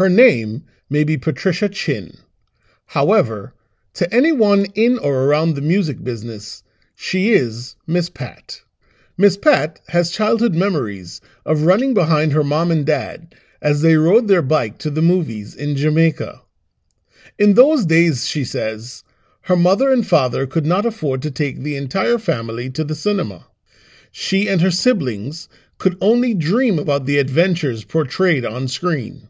Her name may be Patricia Chin. However, to anyone in or around the music business, she is Miss Pat. Miss Pat has childhood memories of running behind her mom and dad as they rode their bike to the movies in Jamaica. In those days, she says, her mother and father could not afford to take the entire family to the cinema. She and her siblings could only dream about the adventures portrayed on screen.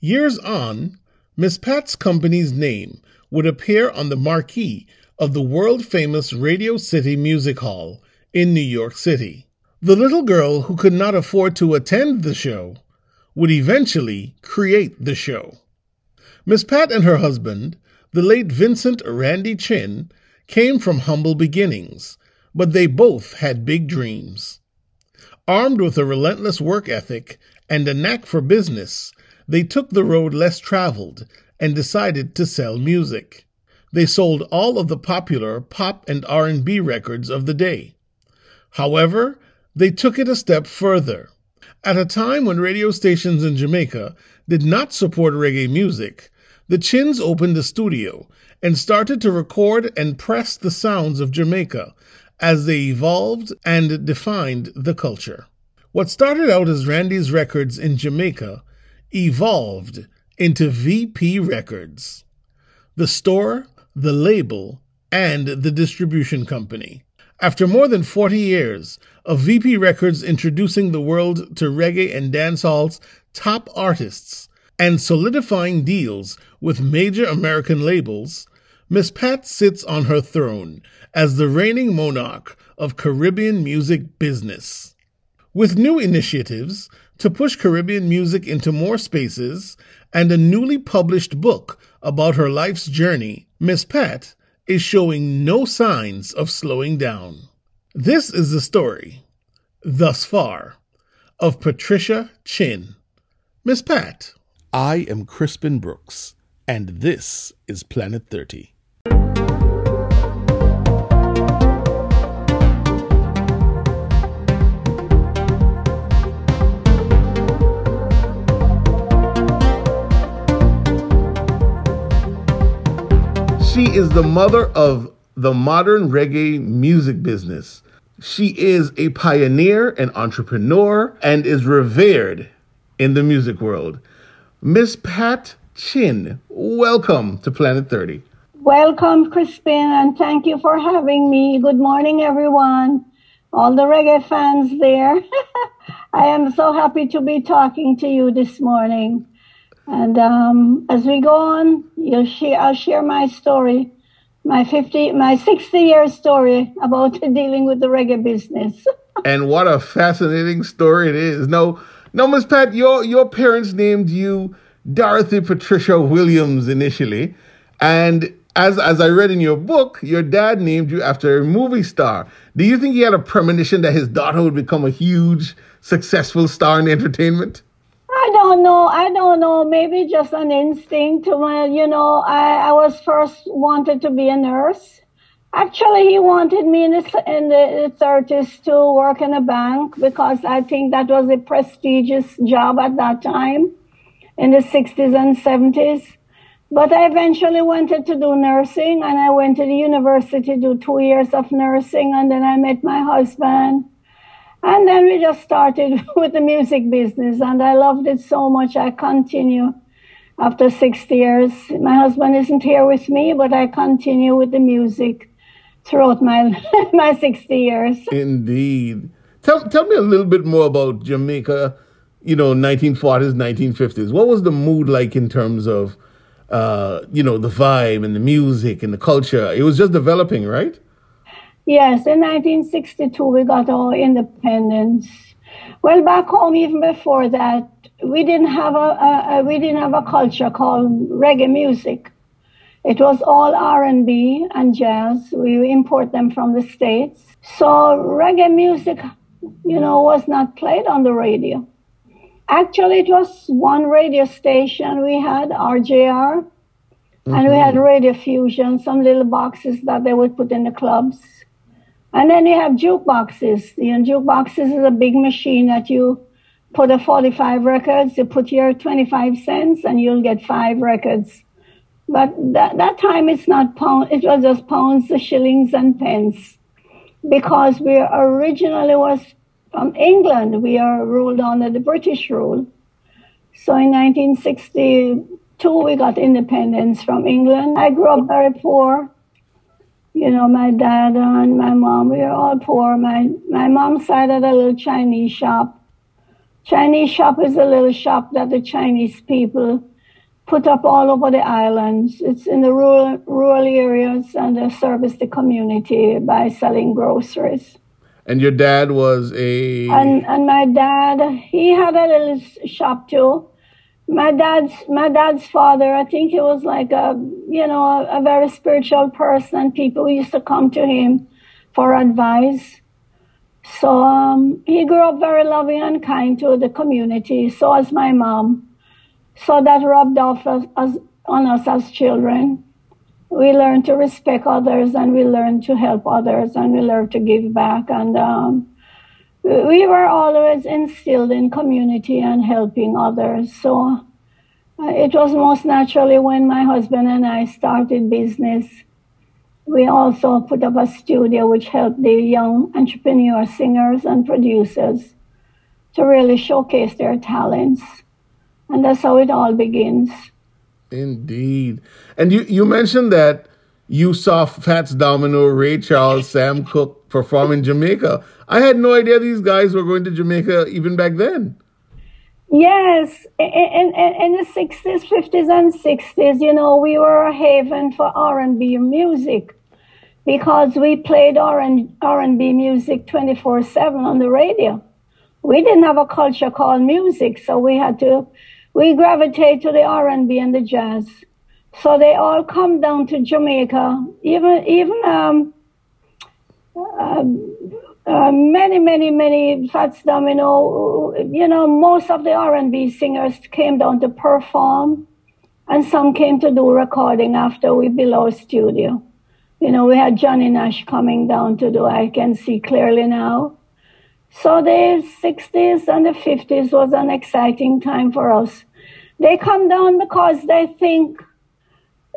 Years on, Miss Pat's company's name would appear on the marquee of the world famous Radio City Music Hall in New York City. The little girl who could not afford to attend the show would eventually create the show. Miss Pat and her husband, the late Vincent Randy Chin, came from humble beginnings, but they both had big dreams. Armed with a relentless work ethic and a knack for business, they took the road less traveled and decided to sell music. They sold all of the popular pop and R&B records of the day. However, they took it a step further. At a time when radio stations in Jamaica did not support reggae music, the Chins opened a studio and started to record and press the sounds of Jamaica as they evolved and defined the culture. What started out as Randy's Records in Jamaica evolved into VP Records, the store, the label, and the distribution company. After more than 40 years of VP Records introducing the world to reggae and dancehall's top artists and solidifying deals with major American labels, Miss Pat sits on her throne as the reigning monarch of Caribbean music business. With new initiatives to push Caribbean music into more spaces and a newly published book about her life's journey, Miss Pat is showing no signs of slowing down. This is the story, thus far, of Patricia Chin. Miss Pat. I am Crispin Brooks, and this is Planet 30. She is the mother of the modern reggae music business. She is a pioneer, an entrepreneur, and is revered in the music world. Miss Pat Chin, welcome to Planet 30. Welcome, Crispin, and thank you for having me. Good morning, everyone. All the reggae fans there. I am so happy to be talking to you this morning. And um, as we go on, you'll I'll share my story, my 50, my 60 year story about dealing with the reggae business. and what a fascinating story it is. No, no, Miss Pat, your, your parents named you Dorothy Patricia Williams initially. And as, as I read in your book, your dad named you after a movie star. Do you think he had a premonition that his daughter would become a huge, successful star in entertainment? Don't know. I don't know. Maybe just an instinct. When, you know, I, I was first wanted to be a nurse. Actually, he wanted me in the, in the 30s to work in a bank because I think that was a prestigious job at that time in the 60s and 70s. But I eventually wanted to do nursing and I went to the university to do two years of nursing and then I met my husband and then we just started with the music business, and I loved it so much. I continue after 60 years. My husband isn't here with me, but I continue with the music throughout my my 60 years. Indeed. Tell, tell me a little bit more about Jamaica, you know, 1940s, 1950s. What was the mood like in terms of, uh, you know, the vibe and the music and the culture? It was just developing, right? Yes, in 1962 we got our independence. Well, back home even before that, we didn't have a, a, a we didn't have a culture called reggae music. It was all R&B and jazz. We import them from the states. So reggae music, you know, was not played on the radio. Actually, it was one radio station we had, RJR, mm-hmm. and we had mm-hmm. Rediffusion, some little boxes that they would put in the clubs. And then you have jukeboxes. You know, jukeboxes is a big machine that you put a 45 records, you put your 25 cents and you'll get five records. But that, that time it's not pound, it was just pounds, shillings and pence. Because we originally was from England. We are ruled under the British rule. So in 1962, we got independence from England. I grew up very poor. You know, my dad and my mom, we were all poor. My, my mom side had a little Chinese shop. Chinese shop is a little shop that the Chinese people put up all over the islands. It's in the rural, rural areas and they service the community by selling groceries. And your dad was a. And, and my dad, he had a little shop too. My dad's my dad's father, I think he was like a you know a, a very spiritual person. And people used to come to him for advice. So um, he grew up very loving and kind to the community. So as my mom. So that rubbed off as, as, on us as children. We learned to respect others and we learned to help others and we learned to give back. And um, we were always instilled in community and helping others. So uh, it was most naturally when my husband and I started business. We also put up a studio which helped the young entrepreneur singers and producers to really showcase their talents. And that's how it all begins. Indeed. And you, you mentioned that you saw Fats Domino, Ray Charles, Sam Cooke perform in Jamaica. I had no idea these guys were going to Jamaica even back then. Yes, in, in, in the 60s, 50s, and 60s, you know, we were a haven for R&B music because we played R&B music 24-7 on the radio. We didn't have a culture called music, so we had to we gravitate to the R&B and the jazz. So they all come down to Jamaica. Even even um, uh, uh, many many many Fats Domino. You know, most of the R&B singers came down to perform, and some came to do recording after we built our studio. You know, we had Johnny Nash coming down to do I Can See Clearly Now. So the 60s and the 50s was an exciting time for us. They come down because they think,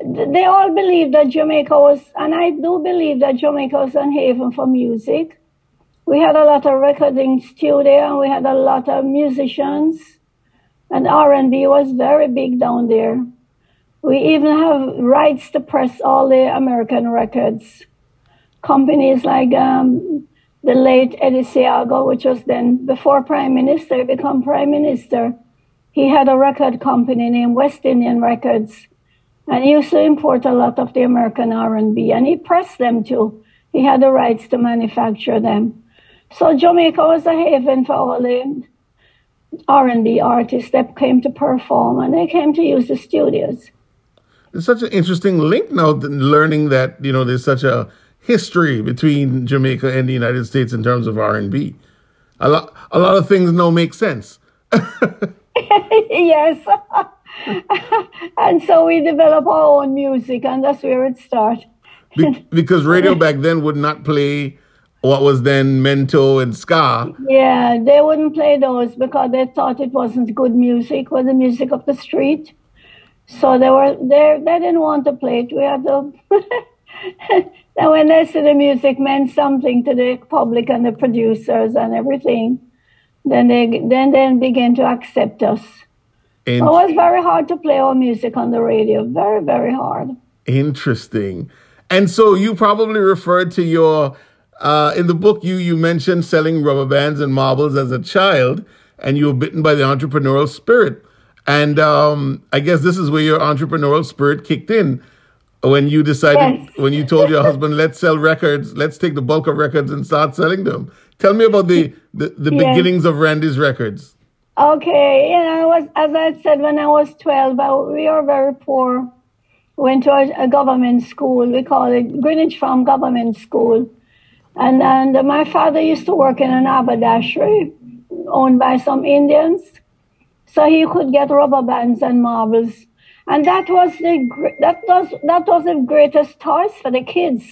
they all believe that Jamaica was, and I do believe that Jamaica was an haven for music. We had a lot of recording studio and we had a lot of musicians and R&B was very big down there. We even have rights to press all the American records. Companies like um, the late Eddie Seaga, which was then before Prime Minister, become Prime Minister. He had a record company named West Indian Records, and he used to import a lot of the American R&B, and he pressed them too. He had the rights to manufacture them. So Jamaica was a haven for all the R&B artists that came to perform, and they came to use the studios. It's such an interesting link now, learning that you know there's such a history between Jamaica and the United States in terms of R and B. A lot, a lot of things now make sense. yes, and so we develop our own music, and that's where it started. Be- because radio back then would not play what was then mento and ska. Yeah, they wouldn't play those because they thought it wasn't good music, was the music of the street. So they were they they didn't want to play it. We had to And when they said the music meant something to the public and the producers and everything, then they then they began to accept us. It was very hard to play our music on the radio. Very, very hard. Interesting. And so you probably referred to your uh, in the book you you mentioned selling rubber bands and marbles as a child, and you were bitten by the entrepreneurial spirit. And um, I guess this is where your entrepreneurial spirit kicked in when you decided yes. when you told your husband let's sell records let's take the bulk of records and start selling them tell me about the the, the yes. beginnings of randy's records okay you know was as i said when i was 12 I, we were very poor. Went to a, a, government school. We call it greenwich farm government school. And and my father used to work in an haberdashery owned by some indians. So he could get rubber bands and marbles. And that was the that was that was the greatest toys for the kids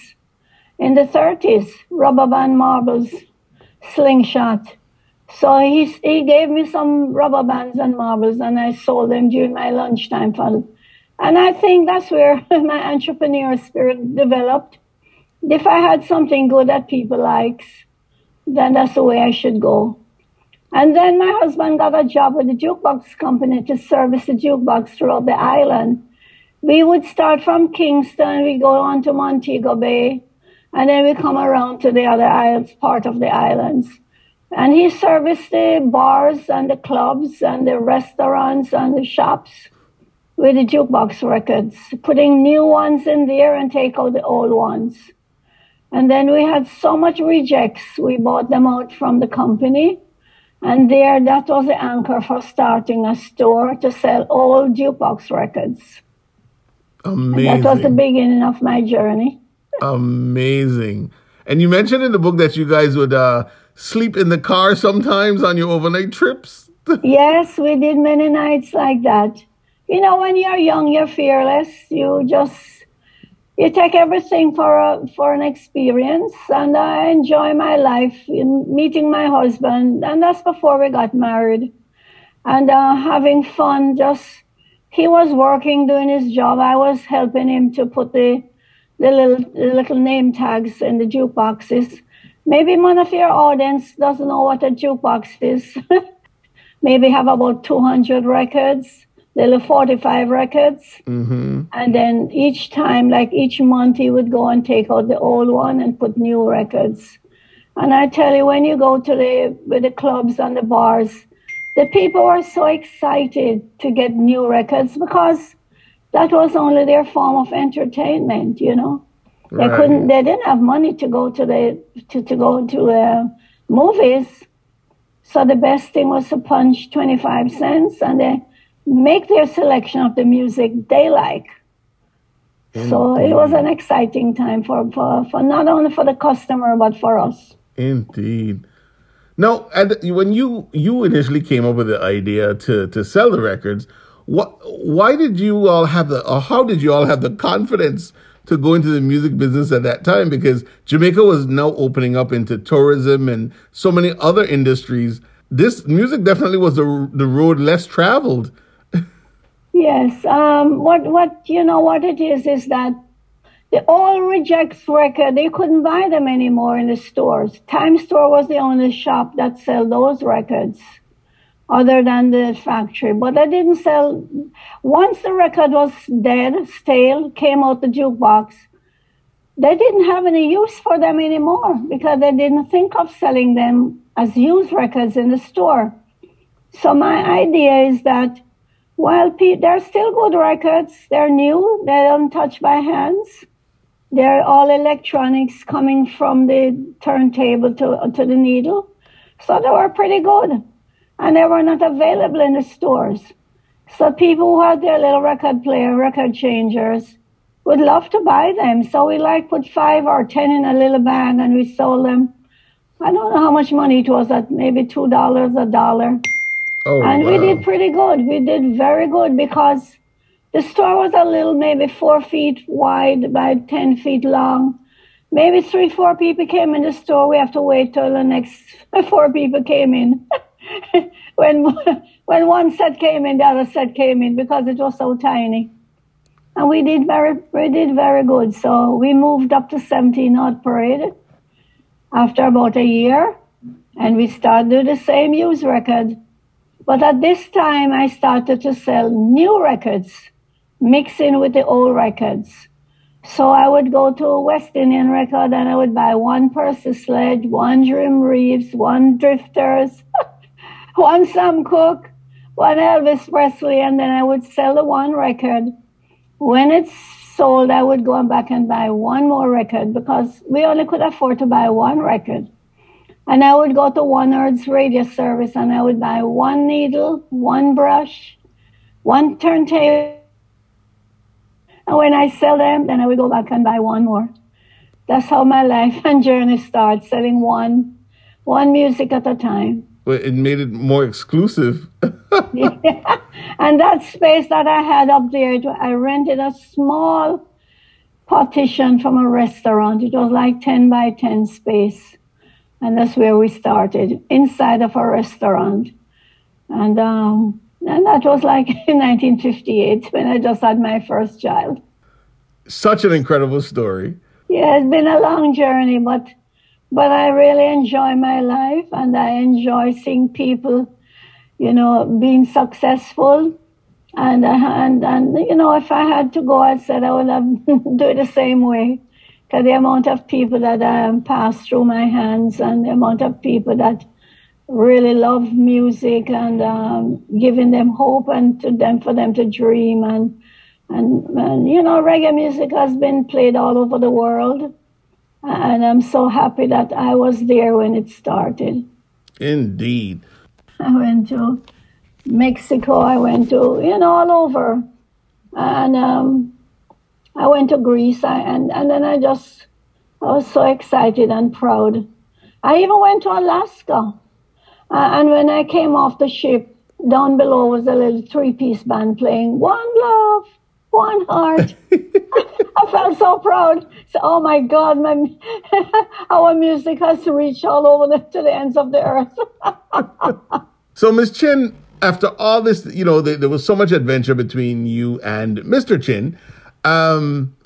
in the 30s. Rubber band marbles, slingshot, So he, he gave me some rubber bands and marbles and I sold them during my lunchtime fund. And I think that's where my entrepreneur spirit developed. If I had something good that people likes, then that's the way I should go. And then my husband got a job with the jukebox company to service the jukebox throughout the island. We would start from Kingston, we go on to Montego Bay, and then we come around to the other islands, part of the islands. And he serviced the bars and the clubs and the restaurants and the shops with the jukebox records, putting new ones in there and take out the old ones. And then we had so much rejects, we bought them out from the company and there, that was the anchor for starting a store to sell old jukebox records. Amazing. And that was the beginning of my journey. Amazing. And you mentioned in the book that you guys would uh, sleep in the car sometimes on your overnight trips. yes, we did many nights like that. You know, when you're young, you're fearless. You just you take everything for a, for an experience and I enjoy my life in meeting my husband and that's before we got married and uh, having fun just he was working doing his job I was helping him to put the the little the little name tags in the jukeboxes maybe one of your audience doesn't know what a jukebox is maybe have about 200 records little 45 records. Mm-hmm. And then each time, like each month, he would go and take out the old one and put new records. And I tell you, when you go to the, with the clubs and the bars, the people were so excited to get new records because that was only their form of entertainment, you know. They couldn't, they didn't have money to go to the, to, to go to uh, movies. So the best thing was to punch 25 cents and they make their selection of the music they like. Indeed. So it was an exciting time for, for, for not only for the customer but for us. Indeed. Now, when you you initially came up with the idea to to sell the records, what why did you all have the or how did you all have the confidence to go into the music business at that time? Because Jamaica was now opening up into tourism and so many other industries. This music definitely was the the road less traveled Yes. Um, what what you know what it is is that the all rejects record they couldn't buy them anymore in the stores. Time Store was the only shop that sell those records, other than the factory. But they didn't sell. Once the record was dead, stale, came out the jukebox. They didn't have any use for them anymore because they didn't think of selling them as used records in the store. So my idea is that well, they're still good records. They're new. They're untouched by hands. They're all electronics coming from the turntable to, to the needle. So they were pretty good. And they were not available in the stores. So people who had their little record player, record changers, would love to buy them. So we like put five or ten in a little bag and we sold them. I don't know how much money it was at maybe two dollars a dollar. Oh, and wow. we did pretty good. We did very good because the store was a little, maybe four feet wide by 10 feet long. Maybe three, four people came in the store. We have to wait till the next four people came in. when, when one set came in, the other set came in because it was so tiny. And we did very, we did very good. So we moved up to 17 North Parade after about a year and we started the same use record but at this time, I started to sell new records, mixing with the old records. So I would go to a West Indian record and I would buy one Percy Sledge, one Jim Reeves, one Drifters, one Sam Cooke, one Elvis Presley, and then I would sell the one record. When it's sold, I would go back and buy one more record because we only could afford to buy one record. And I would go to One Earth's radio service and I would buy one needle, one brush, one turntable. And when I sell them, then I would go back and buy one more. That's how my life and journey starts, selling one, one music at a time. Well, it made it more exclusive. yeah. And that space that I had up there, I rented a small partition from a restaurant. It was like 10 by 10 space And that's where we started, inside of a restaurant. And, um, and that was like in 1958 when I just had my first child. Such an incredible story. Yeah, it's been a long journey, but but I really enjoy my life and I enjoy seeing people, you know, being successful. And and and you know, if I had to go, I said I would have do it the same way, because the amount of people that um, pass through my hands and the amount of people that really love music and um, giving them hope and to them for them to dream and and, and you know reggae music has been played all over the world and I'm so happy that I was there when it started. Indeed. I went to Mexico. I went to you know all over, and um, I went to Greece. I, and and then I just I was so excited and proud. I even went to Alaska. Uh, and when I came off the ship, down below was a little three piece band playing One Love, One Heart. I felt so proud. So, oh my God, my, our music has reached all over the, to the ends of the earth. so, Miss Chin, after all this, you know, there, there, was so much adventure between you and Mr. Chin. Um,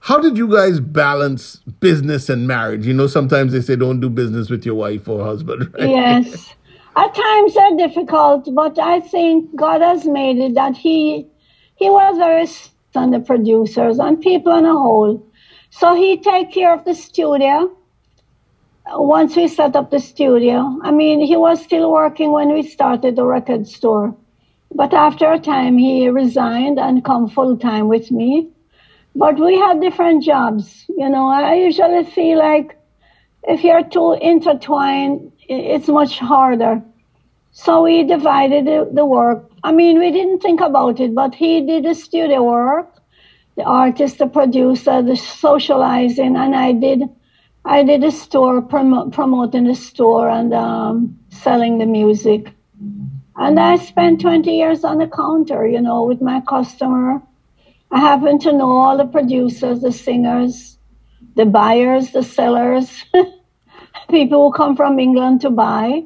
how did you guys balance business and marriage? You know, sometimes they say don't do business with your wife or husband, right? Yes. At times they're difficult, but I think God has made it that He He was very on the producers and people on a whole. So he take care of the studio. Once we set up the studio, I mean, he was still working when we started the record store. But after a time, he resigned and come full time with me. But we had different jobs. You know, I usually feel like if you're too intertwined, it's much harder. So we divided the, the work. I mean, we didn't think about it, but he did the studio work, the artist, the producer, the socializing, and I did, I did a store prom- promoting the store and um, selling the music. And I spent 20 years on the counter, you know, with my customer. I happen to know all the producers, the singers, the buyers, the sellers, people who come from England to buy.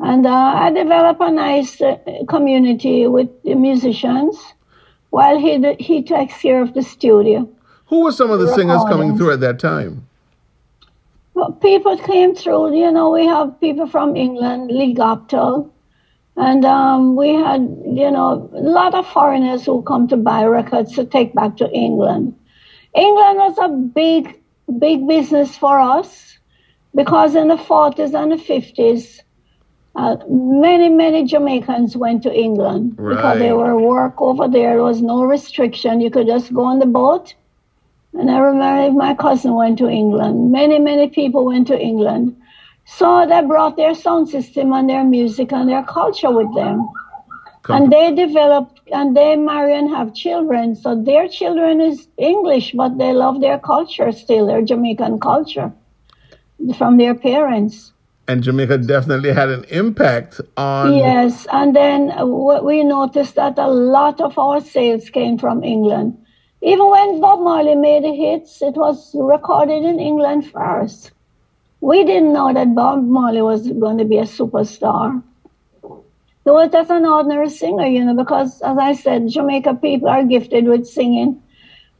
And uh, I developed a nice uh, community with the musicians while he, he takes care of the studio. Who were some of the singers coming through at that time? Well, people came through, you know, we have people from England, Lee Gopthal, and um, we had, you know, a lot of foreigners who come to buy records to take back to England. England was a big, big business for us because in the 40s and the 50s, uh, many, many Jamaicans went to England right. because they were work over there. There was no restriction. You could just go on the boat. And I remember my cousin went to England. Many, many people went to England. So they brought their sound system and their music and their culture with them. Come. And they developed and they marry and have children. So their children is English, but they love their culture still, their Jamaican culture from their parents and Jamaica definitely had an impact on. Yes, and then uh, we noticed that a lot of our sales came from England. Even when Bob Marley made the hits, it was recorded in England first. We didn't know that Bob Marley was going to be a superstar. He was just an ordinary singer, you know, because as I said, Jamaica people are gifted with singing.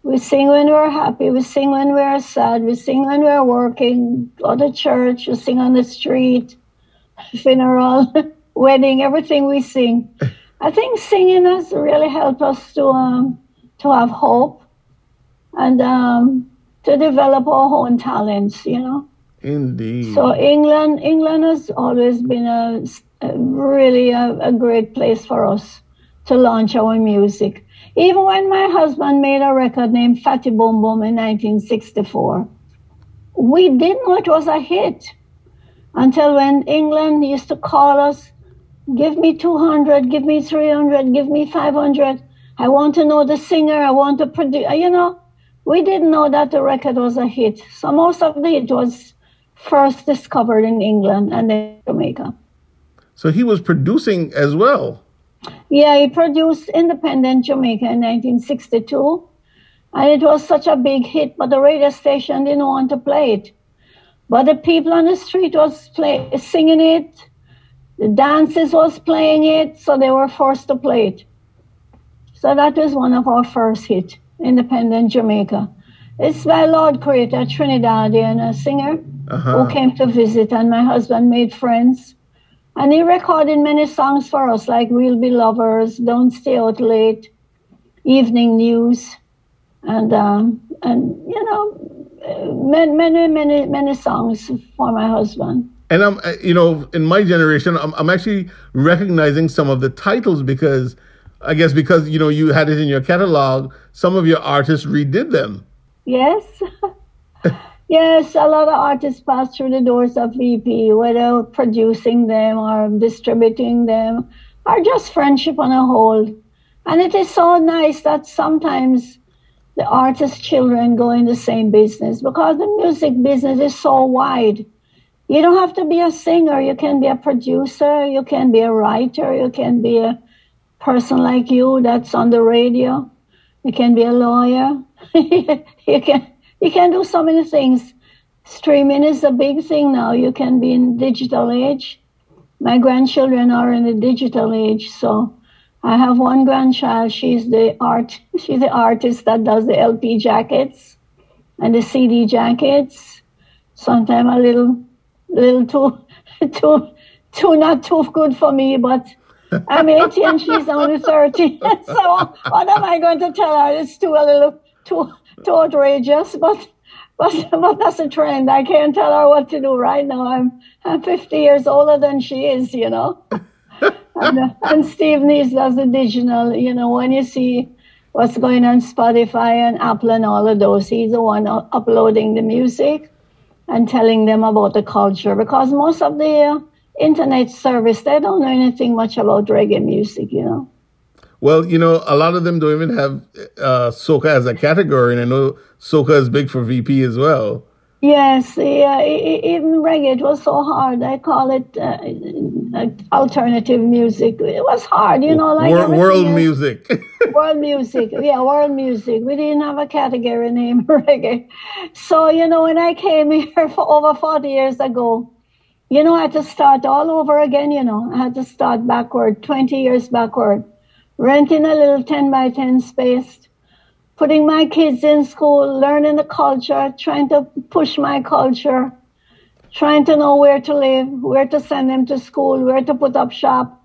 We sing when we're happy. We sing when we're sad. We sing when we're working, go to church. We sing on the street, funeral, wedding, everything we sing. I think singing has really helped us to um, to have hope and um, to develop our own talents. You know. Indeed. So England, England has always been a, a really a, a great place for us to launch our music. Even when my husband made a record named Fatty Boom Boom in 1964, we didn't know it was a hit until when England used to call us, give me 200, give me 300, give me 500. I want to know the singer, I want to produce, you know, we didn't know that the record was a hit. So most of hit was first discovered in England and then Jamaica. So he was producing as well. Yeah, he produced Independent Jamaica in 1962. And it was such a big hit, but the radio station didn't want to play it. But the people on the street was play, singing it, the dances was playing it, so they were forced to play it. So that was one of our first hit, Independent Jamaica. It's by Lord Creator, Trinidadian, a singer Uh-huh. who came to visit, and my husband made friends. And he recorded many songs for us, like We'll Be Lovers, Don't Stay Out Late, Evening News, and um, and you know, uh, many many many many songs for my husband. And I'm, uh, you know, in my generation, I'm, I'm actually recognizing some of the titles because, I guess, because you know you had it in your catalog, some of your artists redid them. Yes. yes, a lot of artists pass through the doors of VP, whether producing them or distributing them, or just friendship on a whole. And it is so nice that sometimes the artist's children go in the same business because the music business is so wide. You don't have to be a singer. You can be a producer. You can be a writer. You can be a person like you that's on the radio. You can be a lawyer. you can you can do so many things. Streaming is a big thing now. You can be in digital age. My grandchildren are in the digital age, so I have one grandchild. She's the art. She's the artist that does the LP jackets and the CD jackets. Sometimes a little, little too, too, too not too good for me, but I'm 80 and she's only 30. so what am I going to tell her? It's too a little too too outrageous, but but but that's a trend. I can't tell her what to do right now. I'm I'm 50 years older than she is, you know. and, and Steve Needs does the digital. You know, when you see what's going on Spotify and Apple and all of those, he's the one uploading the music and telling them about the culture because most of the uh, internet service they don't know anything much about reggae music, you know. Well, you know, a lot of them don't even have uh, soca as a category, and I know soca is big for VP as well. Yes, yeah, even reggae, it was so hard. I call it uh, uh, alternative music. It was hard, you know, like world else. music. world music. Yeah, world music. We didn't have a category name reggae. So, you know, when I came here for over 40 years ago, you know, I had to start all over again, you know. I had to start backward, 20 years backward, renting a little 10 by 10 space, putting my kids in school, learning the culture, trying to push my culture, trying to know where to live, where to send them to school, where to put up shop.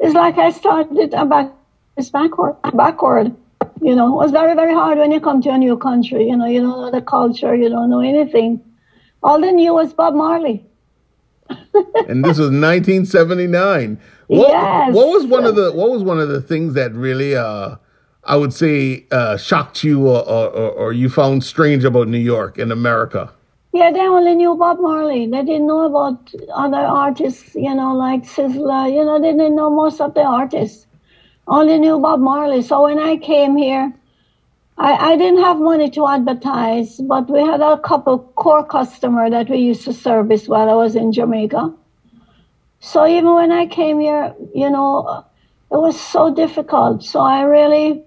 It's like I started back, it's backward, backward. You know, it was very, very hard when you come to a new country. You know, you don't know the culture, you don't know anything. All they knew was Bob Marley. And this was 1979. What, Yes. what was one of the What was one of the things that really, uh, I would say, uh, shocked you or, or, or you found strange about New York and America? Yeah, they only knew Bob Marley. They didn't know about other artists, you know, like Sizzla. You know, they didn't know most of the artists. Only knew Bob Marley. So when I came here, I, I didn't have money to advertise, but we had a couple core customer that we used to service while I was in Jamaica. So even when I came here, you know, it was so difficult. So I really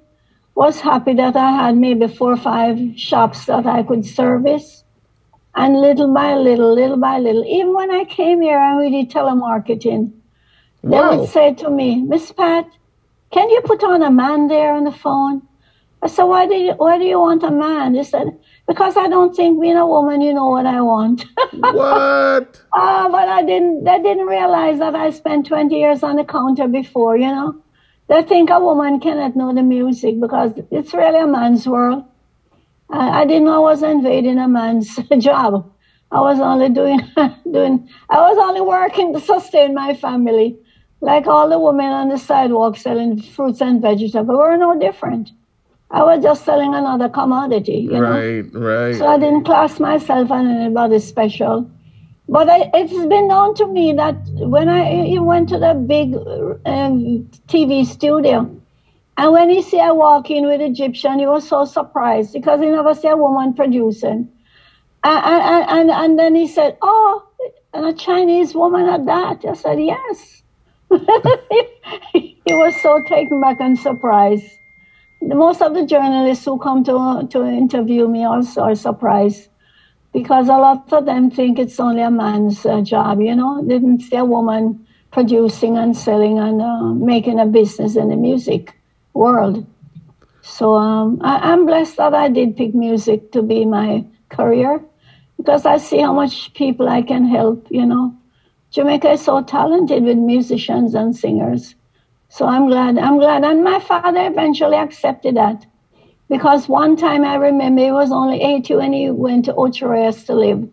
was happy that I had maybe four or five shops that I could service. And little by little, little by little, even when I came here and we did telemarketing, they would say to me, Miss Pat, can you put on a man there on the phone? I said, why do you, why do you want a man? He said, because I don't think being a woman, you know what I want. what? Ah, but I didn't. They didn't realize that I spent 20 years on the counter before. You know, they think a woman cannot know the music because it's really a man's world. I, I didn't know I was invading a man's job. I was only doing doing. I was only working to sustain my family, like all the women on the sidewalk selling fruits and vegetables. We were no different. I was just selling another commodity. You know. Right, right. So I didn't class myself as anybody special. But I, it's been known to me that when I he went to the big um, TV studio, and when he see I walk in with Egyptian, he was so surprised because he never see a woman producing. And, and, and, and then he said, Oh, and a Chinese woman at that. I said, Yes. he was so taken back and surprised. Most of the journalists who come to, to interview me also are surprised because a lot of them think it's only a man's uh, job, you know. Didn't see a woman producing and selling and uh, making a business in the music world. So um, I, am blessed that I did pick music to be my career because I see how much people I can help, you know. Jamaica is so talented with musicians and singers. So I'm glad, I'm glad. And my father eventually accepted that. Because one time I remember he was only 80 when he went to Ocho Rios to live.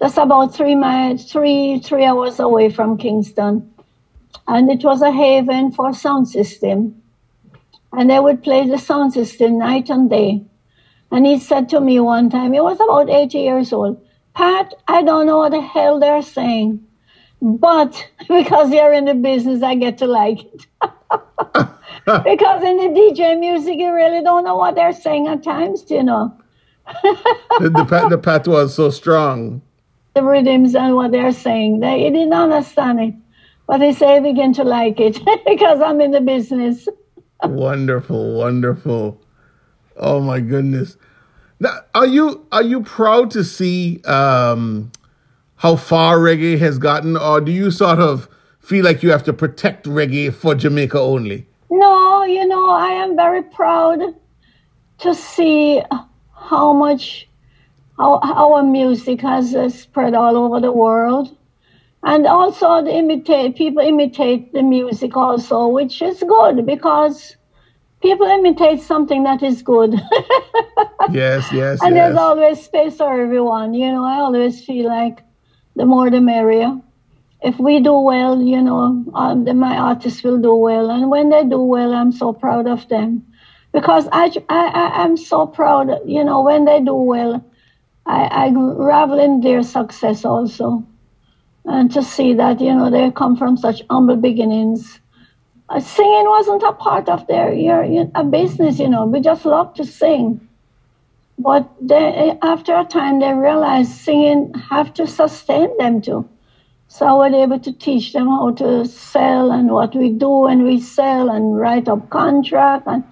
That's about three miles, three, three hours away from Kingston. And it was a haven for sound system. And they would play the sound system night and day. And he said to me one time, he was about 80 years old, Pat, I don't know what the hell they're saying, but because you're in the business, I get to like it. because in the DJ music, you really don't know what they're saying at times, you know. the, the, pat, the pat was so strong. The rhythms and what they're saying, they he didn't understand it. But they say I begin to like it because I'm in the business. wonderful, wonderful. Oh my goodness. Now, are you are you proud to see um, how far reggae has gotten, or do you sort of feel like you have to protect reggae for Jamaica only? No, you know, I am very proud to see how much our, our music has uh, spread all over the world. And also the imitate people imitate the music also, which is good because people imitate something that is good. yes, yes. And yes. there's always space for everyone. You know, I always feel like the more the merrier. If we do well, you know, um, my artists will do well. And when they do well, I'm so proud of them. Because I, I, I'm so proud, you know, when they do well, I, I revel in their success also. And to see that, you know, they come from such humble beginnings. Uh, singing wasn't a part of their your, a business, you know. We just love to sing. But they, after a time, they realized singing have to sustain them too. So I was able to teach them how to sell and what we do when we sell and write up contract and,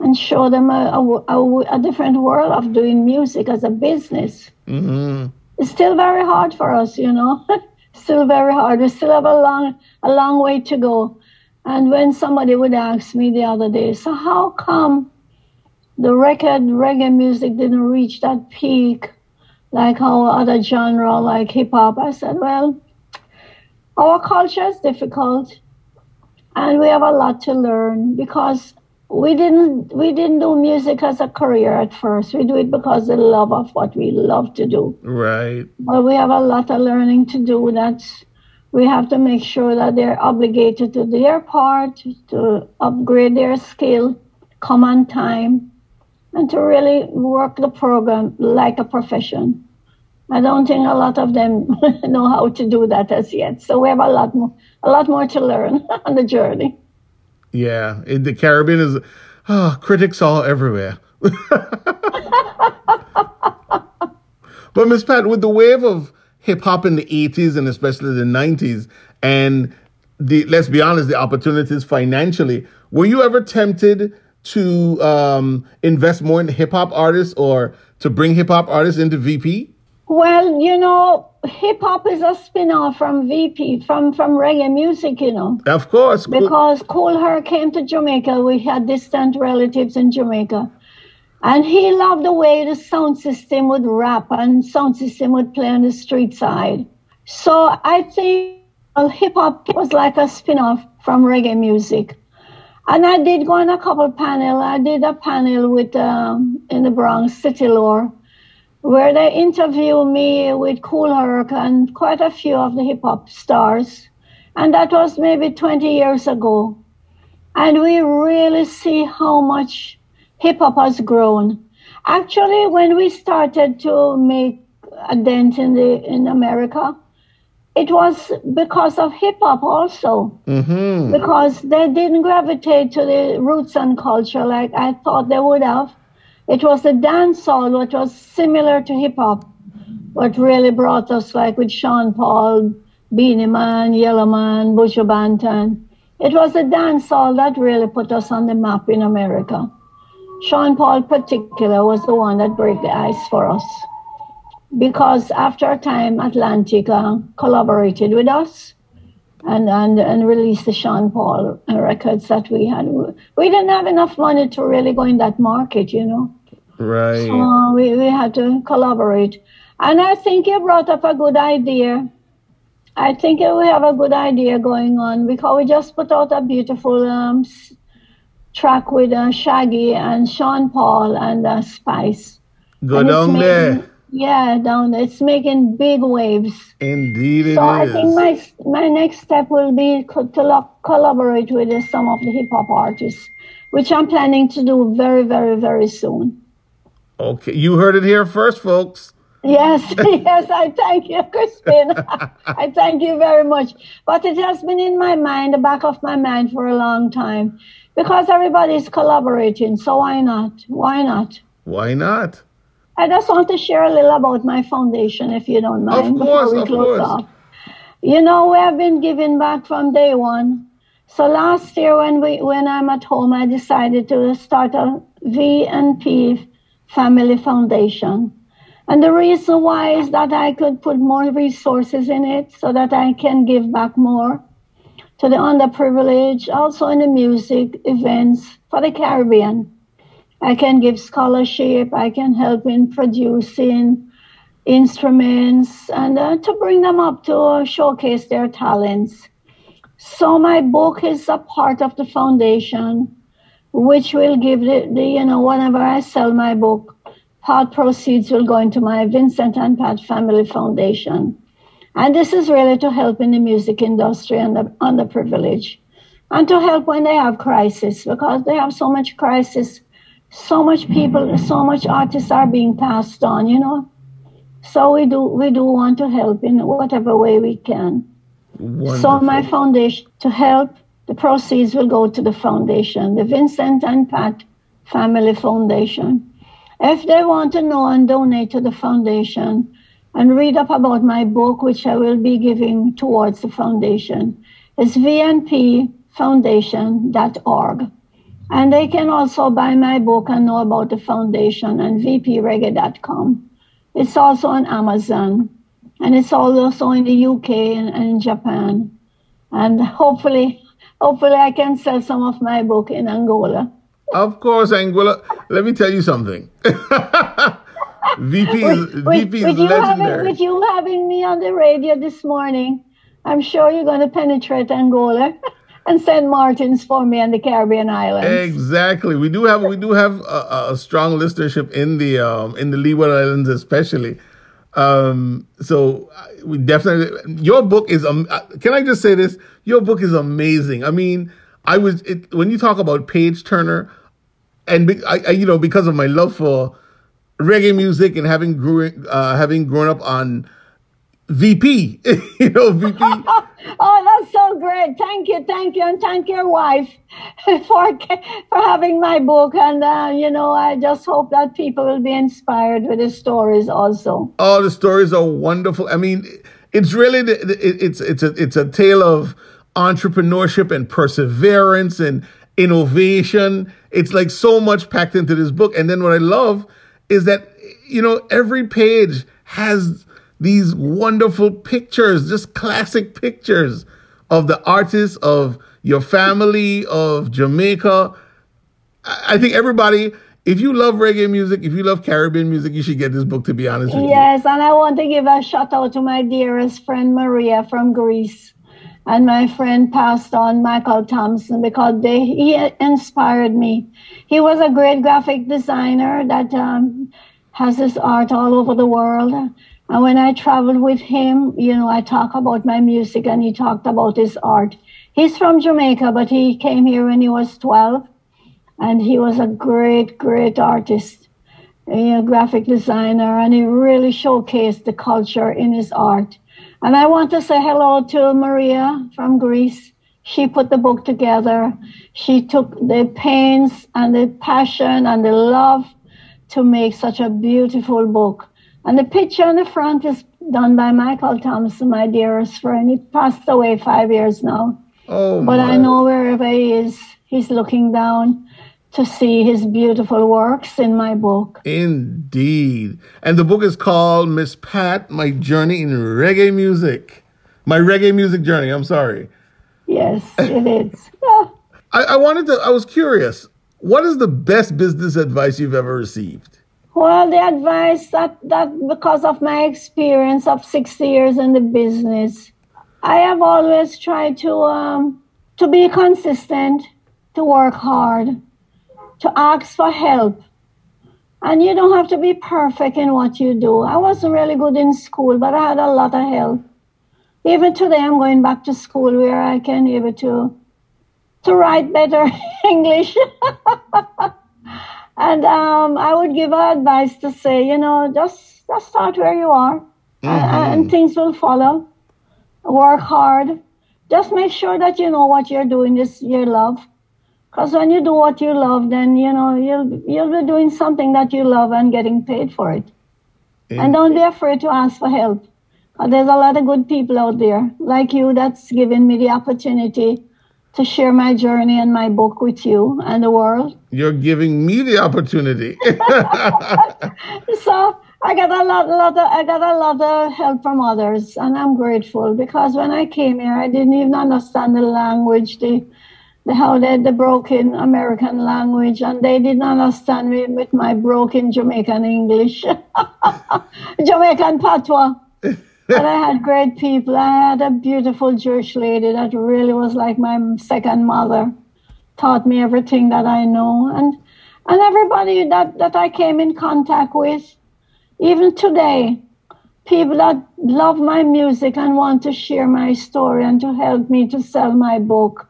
and show them a, a, a different world of doing music as a business. Mm-hmm. It's still very hard for us, you know. still very hard. We still have a long, a long way to go. And when somebody would ask me the other day, so how come the record reggae music didn't reach that peak like how other genre like hip hop. I said, well, our culture is difficult and we have a lot to learn because we didn't we didn't do music as a career at first. We do it because the love of what we love to do. Right. But we have a lot of learning to do that we have to make sure that they're obligated to their part to upgrade their skill, come on time, and to really work the program like a profession. I don't think a lot of them know how to do that as yet. So we have a lot more, a lot more to learn on the journey. Yeah, in the Caribbean is oh, critics all everywhere. but Miss Pat, with the wave of hip hop in the 80s and especially the 90s, and the let's be honest, the opportunities financially, were you ever tempted to um, invest more in hip hop artists or to bring hip hop artists into VP? Well, you know, hip hop is a spin off from VP, from, from reggae music, you know. Of course. Because Kool Herc came to Jamaica. We had distant relatives in Jamaica. And he loved the way the sound system would rap and sound system would play on the street side. So I think well, hip hop was like a spin off from reggae music. And I did go on a couple panel. I did a panel with um, in the Bronx City Lore, where they interviewed me with Kool Herc and quite a few of the hip hop stars, and that was maybe 20 years ago. And we really see how much hip hop has grown. Actually, when we started to make a dent in the in America, it was because of hip hop also. Mm-hmm. Because they didn't gravitate to the roots and culture like I thought they would have. It was the dancehall which was similar to hip hop, what really brought us like with Sean Paul, Beenie Man, Yellowman, Buju Banton. It was the dancehall that really put us on the map in America. Sean Paul particular was the one that broke the ice for us. Because after a time, Atlantic uh, collaborated with us and, and, and released the Sean Paul records that we had. We didn't have enough money to really go in that market, you know. Right. So we, we had to collaborate. And I think you brought up a good idea. I think we have a good idea going on because we just put out a beautiful um, track with uh, Shaggy and Sean Paul and uh, Spice. Go And down there. Yeah, down. It's making big waves. Indeed, it So I think my my next step will be co- to lo- collaborate with uh, some of the hip hop artists, which I'm planning to do very, very, very soon. Okay, you heard it here first, folks. Yes, yes, I thank you, Crispin. I thank you very much. But it has been in my mind, the back of my mind for a long time, because everybody's collaborating. So why not? Why not? Why not? I just want to share a little about my foundation, if you don't mind. of course, before we of close course. off. You know, we have been giving back from day one. So last year, when we when I'm at home, I decided to start a V and P Family Foundation. And the reason why is that I could put more resources in it so that I can give back more to the underprivileged, also in the music events for the Caribbean. I can give scholarship, I can help in producing instruments and uh, to bring them up to uh, showcase their talents. So my book is a part of the foundation, which will give the, the you know, whenever I sell my book, part proceeds will go into my Vincent and Pat Family Foundation. And this is really to help in the music industry and the underprivileged. And to help when they have crisis, because they have so much crisis, so much people, so much artists are being passed on, you know. So we do we do want to help in whatever way we can. So my foundation to help, the proceeds will go to the foundation, the Vincent and Pat Family Foundation. If they want to know and donate to the foundation and read up about my book, which I will be giving towards the foundation, it's vnpfoundation.org. And they can also buy my book and know about the foundation on vpreggae.com. It's also on Amazon and it's also in the UK and, and in Japan. And hopefully, hopefully I can sell some of my book in Angola. Of course, Angola. Let me tell you something. VP is, VP is with, you having, legendary. with you having me on the radio this morning, I'm sure you're going to penetrate Angola and St. Martin's for me and the Caribbean islands. Exactly. We do have we do have a, a strong listenership in the um, in the Leeward Islands, especially. Um, so we definitely your book is. Um, uh, can I just say this? Your book is amazing. I mean, I was it, when you talk about Page Turner, and be, I, I, you know because of my love for reggae music and having grew uh, having grown up on VP, you know VP. Oh, that's so great. Thank you, thank you, and thank your wife for, for having my book. And, uh, you know, I just hope that people will be inspired with the stories also. Oh, the stories are wonderful. I mean, it's really the, the- it- it's it's a it's a tale of entrepreneurship and perseverance and innovation. It's like so much packed into this book. And then what I love is that you know every page has these wonderful pictures, just classic pictures of the artists, of your family, of Jamaica. I think everybody, if you love reggae music, if you love Caribbean music, you should get this book. To be honest with you. Yes, and I want to give a shout out to my dearest friend Maria from Greece and my friend passed on Michael Thompson because they he inspired me. He was a great graphic designer that um, has his art all over the world. And when I traveled with him, you know, I talk about my music and he talked about his art. He's from Jamaica, but he came here when he was 12 and he was a great, great artist a graphic designer, and he really showcased the culture in his art. And I want to say hello to Maria from Greece. She put the book together. She took the pains and the passion and the love to make such a beautiful book. And the picture on the front is done by Michael Thompson, my dearest friend. He passed away five years now. Oh, But my. I know wherever he is, he's looking down to see his beautiful works in my book. Indeed. And the book is called Miss Pat, My Journey in Reggae Music. My reggae music journey, I'm sorry. Yes, it is. I, I wanted to, I was curious. What is the best business advice you've ever received? Well, the advice that, that because of my experience of 60 years in the business, I have always tried to um, to be consistent, to work hard, to ask for help. And you don't have to be perfect in what you do. I wasn't really good in school, but I had a lot of help. Even today, I'm going back to school where I can be able to to write better English. And um, I would give her advice to say, you know, just just start where you are, mm-hmm. and, and things will follow. Work hard. Just make sure that you know what you're doing is your love. Because when you do what you love, then you know you'll you'll be doing something that you love and getting paid for it. And don't be afraid to ask for help. There's a lot of good people out there like you that's given me the opportunity to share my journey and my book with you and the world. You're giving me the opportunity. so I got a lot, lot of, I got a lot of help from others, and I'm grateful because when I came here, I didn't even understand the language, the, the how they the broken American language, and they didn't understand me with my broken Jamaican English, Jamaican patois but I had great people. I had a beautiful Jewish lady that really was like my second mother, taught me everything that I know. And, and everybody that, that I came in contact with, even today, people that love my music and want to share my story and to help me to sell my book,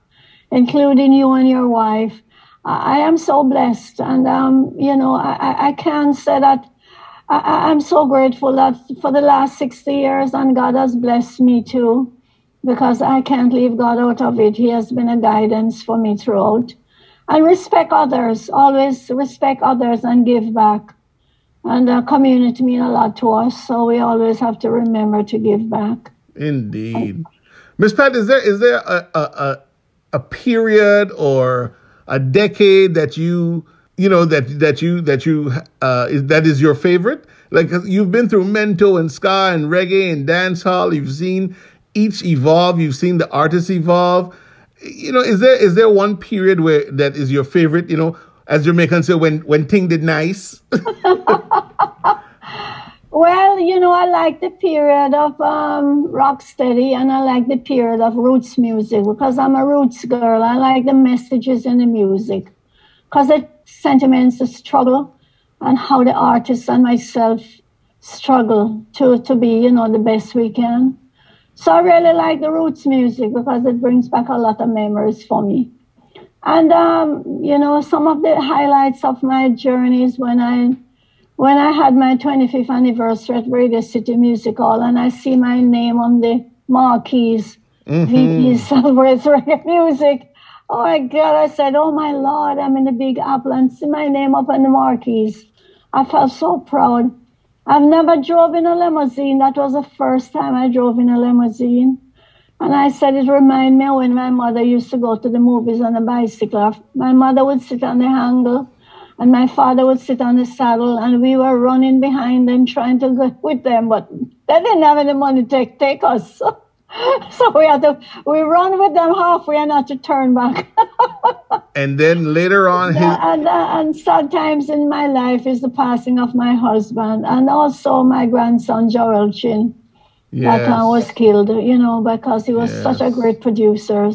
including you and your wife. I, am so blessed. And, um, you know, I, I can't say that I, am so grateful that for the last 60 years, and God has blessed me too, because I can't leave God out of it. He has been a guidance for me throughout. And respect others, always respect others and give back. And the community mean a lot to us, so we always have to remember to give back. Indeed. Miss Pat, is there is there a, a, a, a period or a decade that you you know that that you that you uh, is, that is your favorite. Like you've been through mento and ska and reggae and dancehall. You've seen each evolve. You've seen the artists evolve. You know, is there is there one period where that is your favorite? You know, as Jamaicans say, when when thing did nice. well, you know, I like the period of um, rocksteady, and I like the period of roots music because I'm a roots girl. I like the messages in the music because it sentiments of struggle and how the artists and myself struggle to, to be, you know, the best we can. So I really like the roots music because it brings back a lot of memories for me. And um, you know, some of the highlights of my journeys when I when I had my 25th anniversary at Radio City Music Hall and I see my name on the marquees, mm-hmm. VP Celebrates Reggae Music. Oh my God, I said, oh my Lord, I'm in the Big Apple and see my name up on the marquees. I felt so proud. I've never drove in a limousine. That was the first time I drove in a limousine. And I said it reminded me when my mother used to go to the movies on a bicycle. My mother would sit on the handle and my father would sit on the saddle and we were running behind them trying to go with them, but they didn't have any money to take, take us. we had to we run with them halfway and had to turn back. and then later on, his... and, uh, and sad times in my life is the passing of my husband and also my grandson Joel Chin. Yes. That man was killed, you know, because he was yes. such a great producer,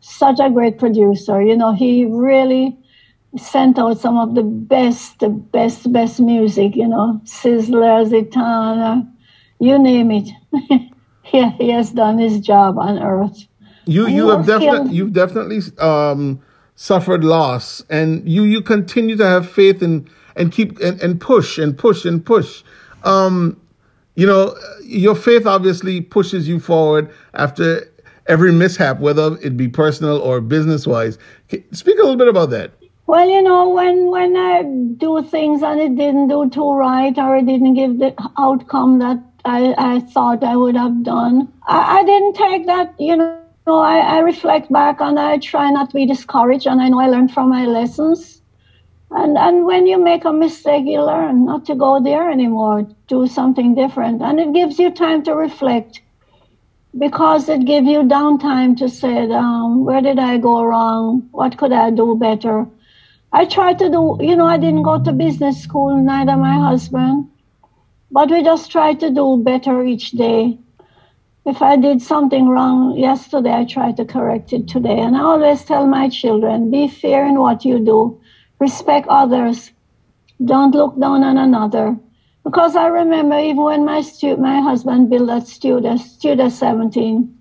such a great producer. You know, he really sent out some of the best, the best, best music. You know, Sizzla, Zitana, you name it. he, he has done his job on earth. You you have definitely you've definitely um, suffered loss, and you you continue to have faith and and keep and, and push and push and push. Um, you know, your faith obviously pushes you forward after every mishap, whether it be personal or business wise. Speak a little bit about that. Well, you know, when when I do things and it didn't do too right or it didn't give the outcome that I, I thought I would have done. I, I didn't take that, you know, I, I reflect back and I try not to be discouraged, and I know I learn from my lessons. And and when you make a mistake, you learn not to go there anymore, do something different, and it gives you time to reflect because it gives you downtime to say, um, where did I go wrong? What could I do better? I tried to do, you know, I didn't go to business school, neither my husband, but we just try to do better each day. If I did something wrong yesterday, I try to correct it today. And I always tell my children, be fair in what you do, respect others, don't look down on another. Because I remember even when my stu- my husband built that studio, Studio 17,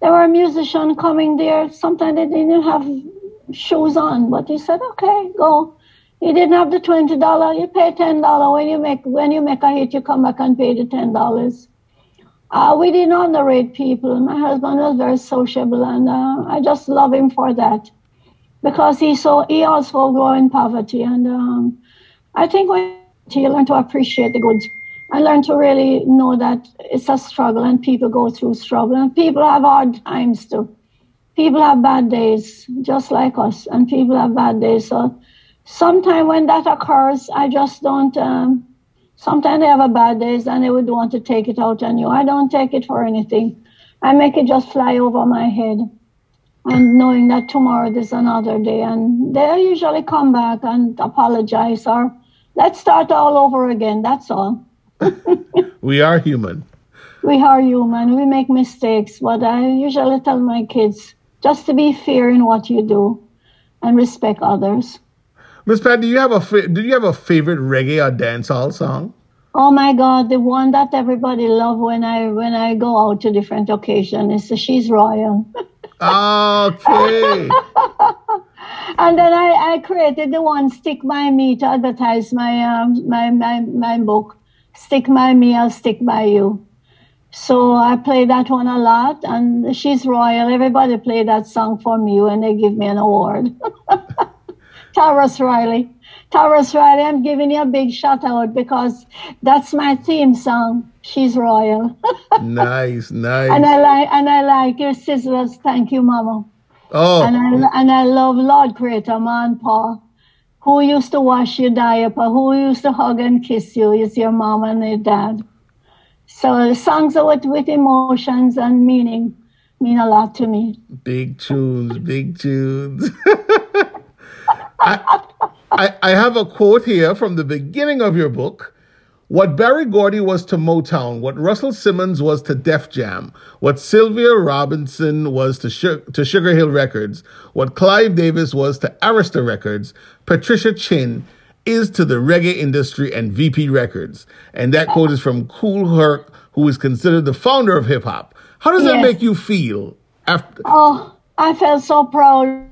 there were musicians coming there. Sometimes they didn't have shoes on, but he said, okay, go. He didn't have the twenty dollar. You pay ten dollar when you make when you make a hit. You come back and pay the ten dollars. Uh, we didn't underrate people. My husband was very sociable, and uh, I just love him for that because he saw he also grew in poverty, and um, I think when you learn to appreciate the good I learned to really know that it's a struggle and people go through struggle and people have hard times too. People have bad days, just like us, and people have bad days. So sometimes when that occurs, I just don't. Um, sometimes they have a bad days and they would want to take it out on you. I don't take it for anything. I make it just fly over my head. And knowing that tomorrow there's another day, and they usually come back and apologize or let's start all over again. That's all. we are human. We are human. We make mistakes, but I usually tell my kids just to be fair in what you do and respect others. Miss Pat, do you have a fa- do you have a favorite reggae or dancehall song? Oh my God, the one that everybody love when I when I go out to different occasions is She's Royal. okay. and then I, I created the one Stick by Me to advertise my um, my, my my book. Stick by me, I'll stick by you. So I play that one a lot, and she's royal. Everybody play that song for me when they give me an award. Tarrus Riley. Tarrus Riley, I'm giving you a big shout out because that's my theme song. She's royal. nice, nice. And I like and I like your sisters. Thank you, Mama. Oh. And I and I love Lord Creator, man, Paul. Who used to wash your diaper? Who used to hug and kiss you? Is your mom and your dad. So the songs are with, with emotions and meaning mean a lot to me. Big tunes, big tunes. I, I, I have a quote here from the beginning of your book. What Berry Gordy was to Motown, what Russell Simmons was to Def Jam, what Sylvia Robinson was to, Sh- to Sugar Hill Records, what Clive Davis was to Arista Records, Patricia Chin is to the reggae industry and VP Records. And that quote is from Kool Herc, who is considered the founder of hip hop. How does yes. that make you feel after? Oh, I felt so proud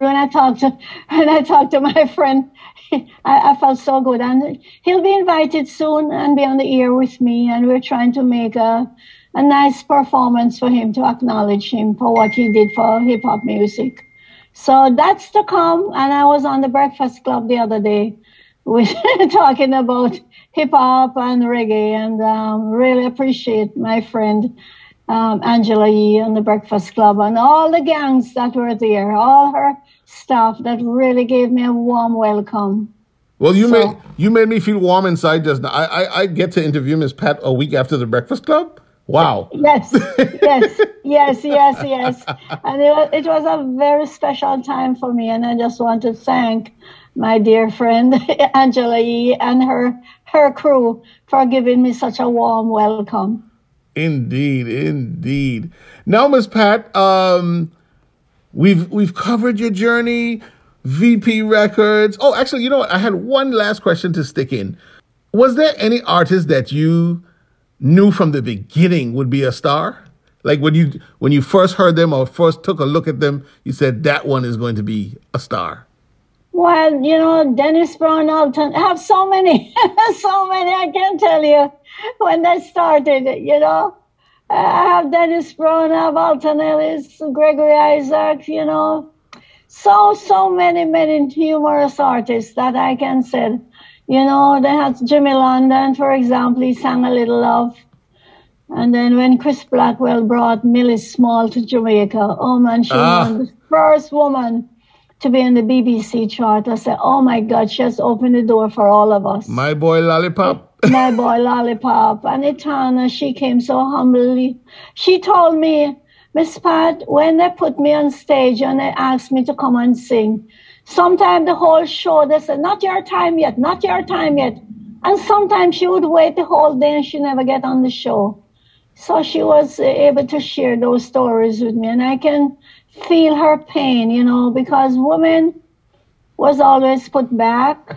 when I talked to when I talked to my friend. I, I, felt so good, and he'll be invited soon and be on the air with me. And we're trying to make a a nice performance for him to acknowledge him for what he did for hip hop music. So that's to come. And I was on the Breakfast Club the other day with talking about hip hop and reggae, and um, really appreciate my friend um, Angela Yee on the Breakfast Club and all the gangs that were there, all her staff that really gave me a warm welcome. Well, you so, made you made me feel warm inside just now. I, I, I get to interview Miss Pat a week after the Breakfast Club. Wow. Yes, yes, yes, yes, yes. And it was, it was a very special time for me, and I just want to thank my dear friend Angela Yee and her her crew for giving me such a warm welcome. Indeed, indeed. Now, Miss Pat, um, we've we've covered your journey, VP Records. Oh, actually, you know what? I had one last question to stick in. Was there any artist that you knew from the beginning would be a star? Like when you when you first heard them or first took a look at them, you said that one is going to be a star. Well, you know, Dennis Brown Alton, I have so many, so many, I can't tell you when they started, you know. I have Dennis Brown, I have Alton Ellis, Gregory Isaac, you know. So, so many, many humorous artists that I can say. You know, they had Jimmy London, for example, he sang A Little Love. And then when Chris Blackwell brought Millie Small to Jamaica, oh man, she Ah. was the first woman to be in the BBC chart. I said, oh my God, she has opened the door for all of us. My boy Lollipop. My boy Lollipop. And Etana, she came so humbly. She told me, Miss Pat, when they put me on stage and they asked me to come and sing, sometimes the whole show, they said, not your time yet, not your time yet. And sometimes she would wait the whole day and she never get on the show. So she was able to share those stories with me. And I can feel her pain, you know, because women was always put back.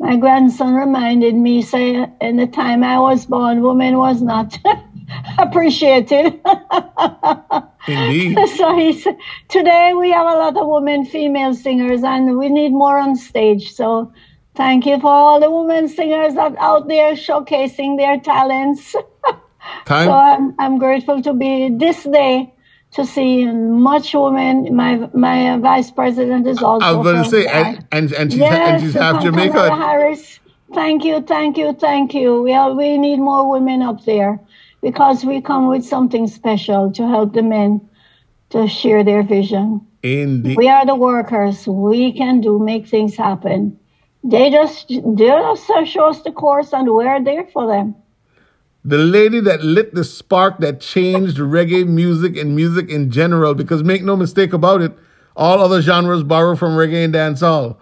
My grandson reminded me, say, in the time I was born, women was not appreciated. Indeed. so he said, today we have a lot of women, female singers, and we need more on stage. So thank you for all the women singers that out there showcasing their talents. Time. So I'm, I'm grateful to be this day to see much women. My my vice president is also. I was going to say, and, and, and she's, Yes, and she's half Jamaica. Harris. Thank you, thank you, thank you. We are, we need more women up there because we come with something special to help the men to share their vision. Indeed. We are the workers. We can do make things happen. They just they just show us the course and we're there for them. The lady that lit the spark that changed reggae music and music in general, because make no mistake about it, all other genres borrow from reggae and dancehall.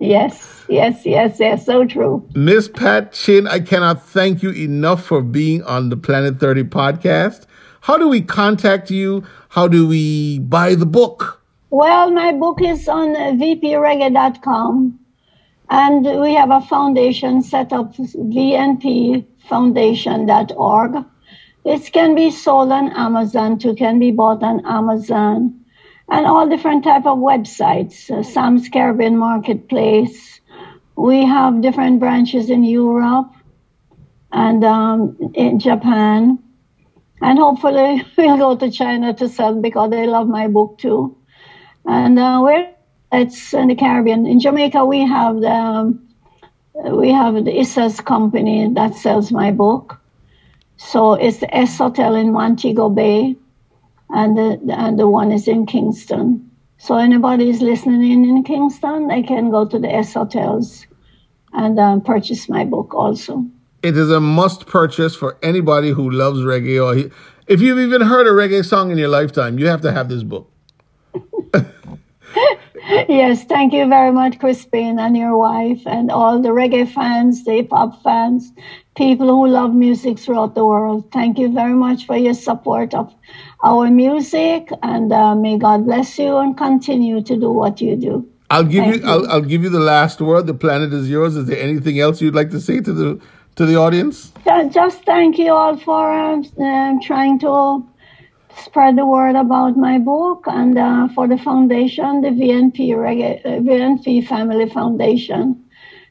Yes, yes, yes, yes. So true. Miss Pat Chin, I cannot thank you enough for being on the Planet 30 podcast. How do we contact you? How do we buy the book? Well, my book is on vpreggae.com, and we have a foundation set up, vnpfoundation.org. It can be sold on Amazon too, can be bought on Amazon, and all different type of websites. Uh, Sam's Caribbean Marketplace. We have different branches in Europe and um, in Japan, and hopefully we'll go to China to sell because they love my book too. And uh, we're it's in the Caribbean. In Jamaica, we have the um, we have the Issa's company that sells my book. So it's the S Hotel in Montego Bay, and the and the one is in Kingston. So anybody is listening in in Kingston, they can go to the S Hotels and um, purchase my book also. It is a must purchase for anybody who loves reggae or he, if you've even heard a reggae song in your lifetime, you have to have this book. Yes, thank you very much, Crispin, and your wife, and all the reggae fans, the hip hop fans, people who love music throughout the world. Thank you very much for your support of our music, and uh, may God bless you and continue to do what you do. I'll give Thank you, I'll, I'll give you the last word. The planet is yours. Is there anything else you'd like to say to the to the audience? Ju- Just thank you all for um, um, trying to spread the word about my book and uh, for the foundation, the VNP, Reggae, uh, VNP Family Foundation.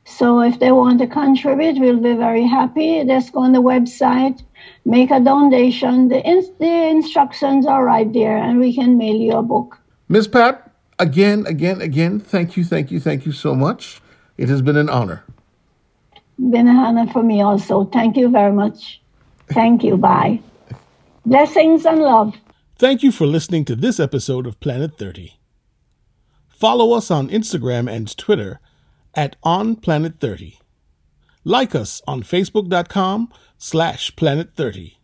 So if they want to contribute, we'll be very happy. Just go on the website, make a donation. The, in- the instructions are right there, and we can mail you a book. Miss Pat, again, again, again, thank you, thank you, thank you so much. It has been an honor. Been an honor for me also. Thank you very much. Thank you. Bye. Blessings and love. Thank you for listening to this episode of Planet 30. Follow us on Instagram and Twitter at On Planet 30. Like us on Facebook.com slash Planet 30.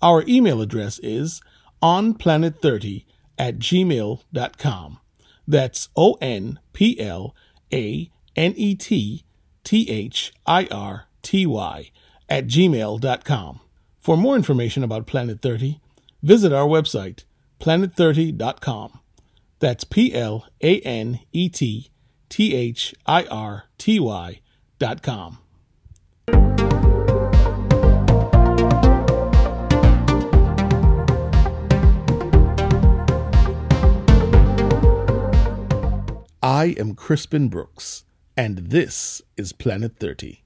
Our email address is onplanet30 at gmail.com. That's O N P L A N E T T H I R T Y at gmail.com. For more information about Planet 30, visit our website, planet30.com. That's P L A N E T T H I R T Y dot com. I am Crispin Brooks, and this is Planet 30.